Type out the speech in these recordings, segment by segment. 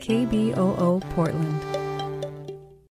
KBOO Portland.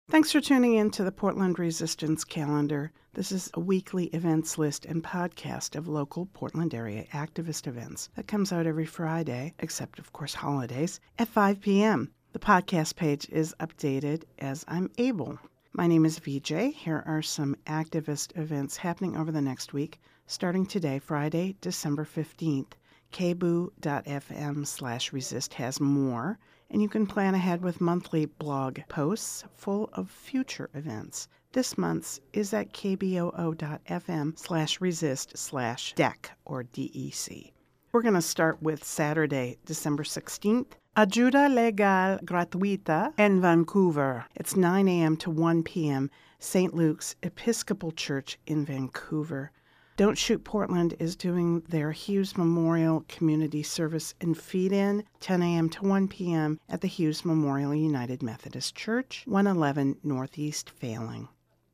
Thanks for tuning in to the Portland Resistance Calendar. This is a weekly events list and podcast of local Portland area activist events that comes out every Friday, except, of course, holidays, at 5 p.m. The podcast page is updated as I'm able. My name is VJ. Here are some activist events happening over the next week, starting today, Friday, December 15th. kboo.fm slash resist has more and you can plan ahead with monthly blog posts full of future events. This month's is at kboo.fm slash resist slash DEC or DEC. We're going to start with Saturday, December 16th. Ajuda Legal Gratuita in Vancouver. It's 9 a.m. to 1 p.m. St. Luke's Episcopal Church in Vancouver. Don't Shoot Portland is doing their Hughes Memorial Community Service and Feed In 10 a.m. to 1 p.m. at the Hughes Memorial United Methodist Church, 111 Northeast Failing.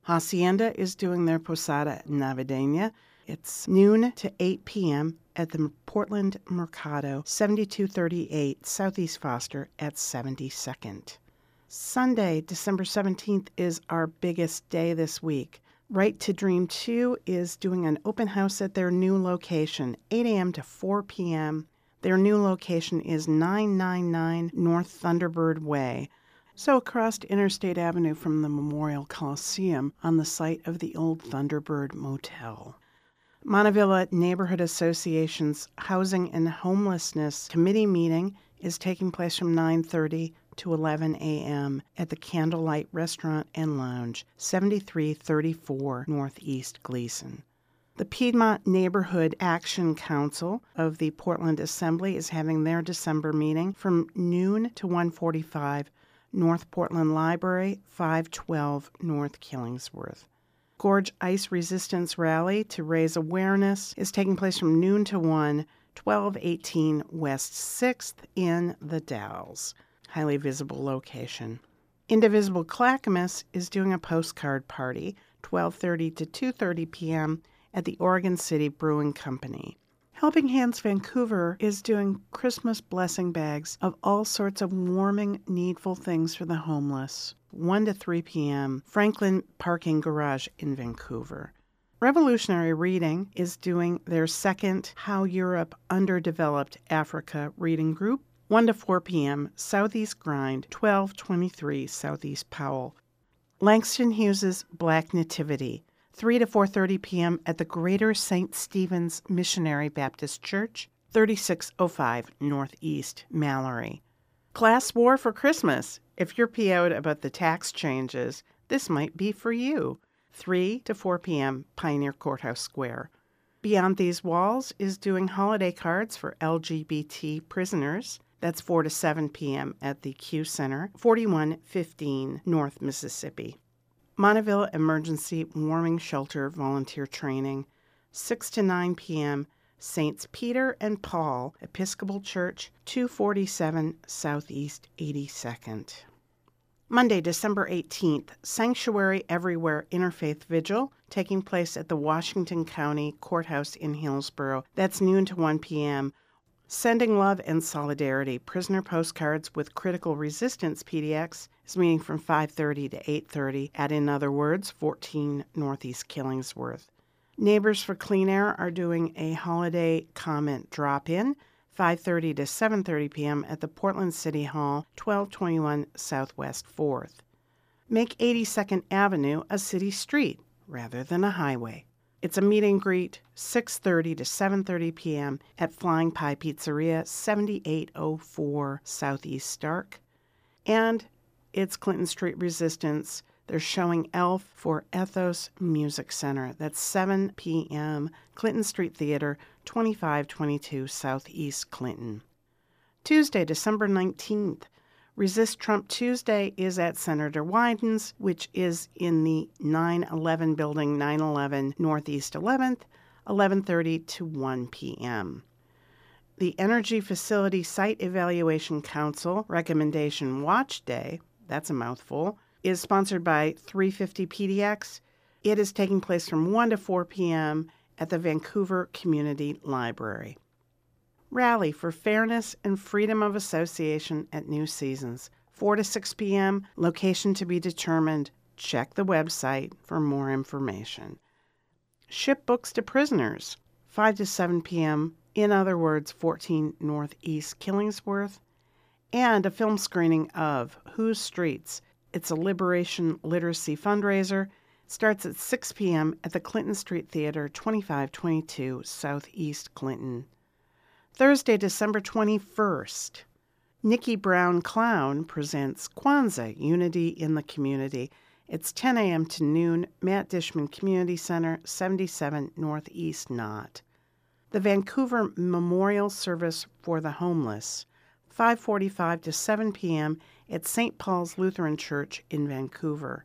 Hacienda is doing their Posada Navideña. It's noon to 8 p.m. at the Portland Mercado, 7238 Southeast Foster at 72nd. Sunday, December 17th, is our biggest day this week. Right to Dream 2 is doing an open house at their new location, 8 a.m. to 4 p.m. Their new location is 999 North Thunderbird Way, so across Interstate Avenue from the Memorial Coliseum on the site of the old Thunderbird Motel. Montavilla Neighborhood Association's Housing and Homelessness Committee meeting is taking place from 9:30 to 11 a.m. at the Candlelight Restaurant and Lounge, 7334 Northeast Gleason. The Piedmont Neighborhood Action Council of the Portland Assembly is having their December meeting from noon to 1:45 North Portland Library, 512 North Killingsworth. Gorge Ice Resistance Rally to raise awareness is taking place from noon to 1, 1218 West 6th in the Dalles highly visible location. Indivisible Clackamas is doing a postcard party, 12:30 to 2:30 p.m. at the Oregon City Brewing Company. Helping Hands Vancouver is doing Christmas blessing bags of all sorts of warming, needful things for the homeless. 1 to 3 p.m. Franklin Parking Garage in Vancouver. Revolutionary Reading is doing their second How Europe Underdeveloped Africa reading group 1 to 4 p.m., Southeast Grind, 1223 Southeast Powell. Langston Hughes's Black Nativity, 3 to 4:30 p.m. at the Greater St. Stephen's Missionary Baptist Church, 3605 Northeast Mallory. Class War for Christmas. If you're PO'd about the tax changes, this might be for you. 3 to 4 p.m. Pioneer Courthouse Square. Beyond These Walls is doing holiday cards for LGBT prisoners. That's 4 to 7 p.m. at the Q Center, 4115 North Mississippi. Montavilla Emergency Warming Shelter Volunteer Training, 6 to 9 p.m. Saints Peter and Paul Episcopal Church, 247 Southeast 82nd. Monday, December 18th, Sanctuary Everywhere Interfaith Vigil taking place at the Washington County Courthouse in Hillsboro. That's noon to 1 p.m. Sending Love and Solidarity Prisoner Postcards with Critical Resistance PDX is meeting from 5:30 to 8:30 at in other words 14 Northeast Killingsworth. Neighbors for Clean Air are doing a holiday comment drop-in 5:30 to 7:30 p.m. at the Portland City Hall, 1221 Southwest 4th. Make 82nd Avenue a city street rather than a highway. It's a meet and greet, 6:30 to 7:30 p.m. at Flying Pie Pizzeria, 7804 Southeast Stark, and it's Clinton Street Resistance. They're showing Elf for Ethos Music Center. That's 7 p.m. Clinton Street Theater, 2522 Southeast Clinton. Tuesday, December 19th, Resist Trump Tuesday is at Senator Wyden's, which is in the 911 building, 911 Northeast 11th, 11:30 to 1 p.m. The Energy Facility Site Evaluation Council Recommendation Watch Day, that's a mouthful, is sponsored by 350 PDX. It is taking place from 1 to 4 p.m. at the Vancouver Community Library. Rally for Fairness and Freedom of Association at New Seasons. 4 to 6 p.m., location to be determined. Check the website for more information. Ship books to prisoners. 5 to 7 p.m., in other words, 14 Northeast Killingsworth. And a film screening of Whose Streets? It's a liberation literacy fundraiser. Starts at 6 p.m. at the Clinton Street Theater, 2522 Southeast Clinton. Thursday, December 21st, Nikki Brown Clown presents Kwanzaa Unity in the Community. It's 10 a.m. to noon, Matt Dishman Community Center, 77 Northeast Knott. The Vancouver Memorial Service for the Homeless, 5:45 to 7 p.m. at St. Paul's Lutheran Church in Vancouver.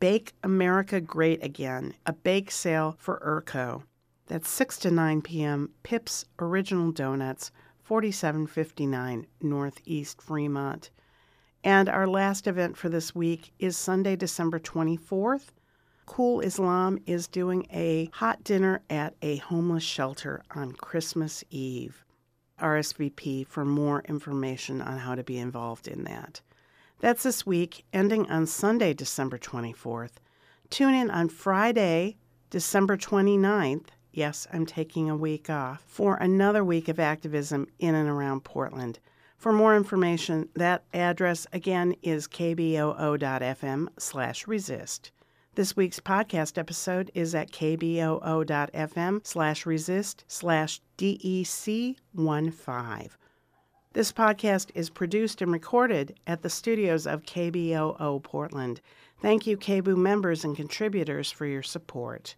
Bake America Great Again, a bake sale for IRCO. That's 6 to 9 p.m. Pips Original Donuts, 4759 Northeast Fremont. And our last event for this week is Sunday, December 24th. Cool Islam is doing a hot dinner at a homeless shelter on Christmas Eve. RSVP for more information on how to be involved in that. That's this week, ending on Sunday, December 24th. Tune in on Friday, December 29th Yes, I'm taking a week off for another week of activism in and around Portland. For more information, that address again is kboo.fm slash resist. This week's podcast episode is at kboo.fm slash resist slash DEC15. This podcast is produced and recorded at the studios of KBOO Portland. Thank you, KBOO members and contributors, for your support.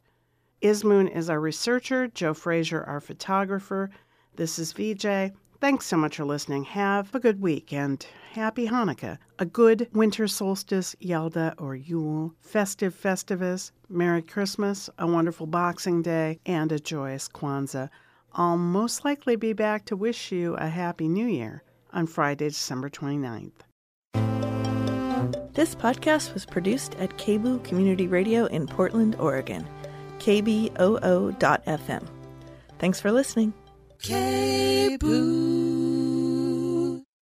Ismoon is our researcher, Joe Frazier, our photographer. This is VJ. Thanks so much for listening. Have a good week and happy Hanukkah. A good winter solstice, Yalda or Yule, festive Festivus, Merry Christmas, a wonderful Boxing Day, and a joyous Kwanzaa. I'll most likely be back to wish you a Happy New Year on Friday, December 29th. This podcast was produced at KBOO Community Radio in Portland, Oregon kboo.fm. Thanks for listening. KBOO.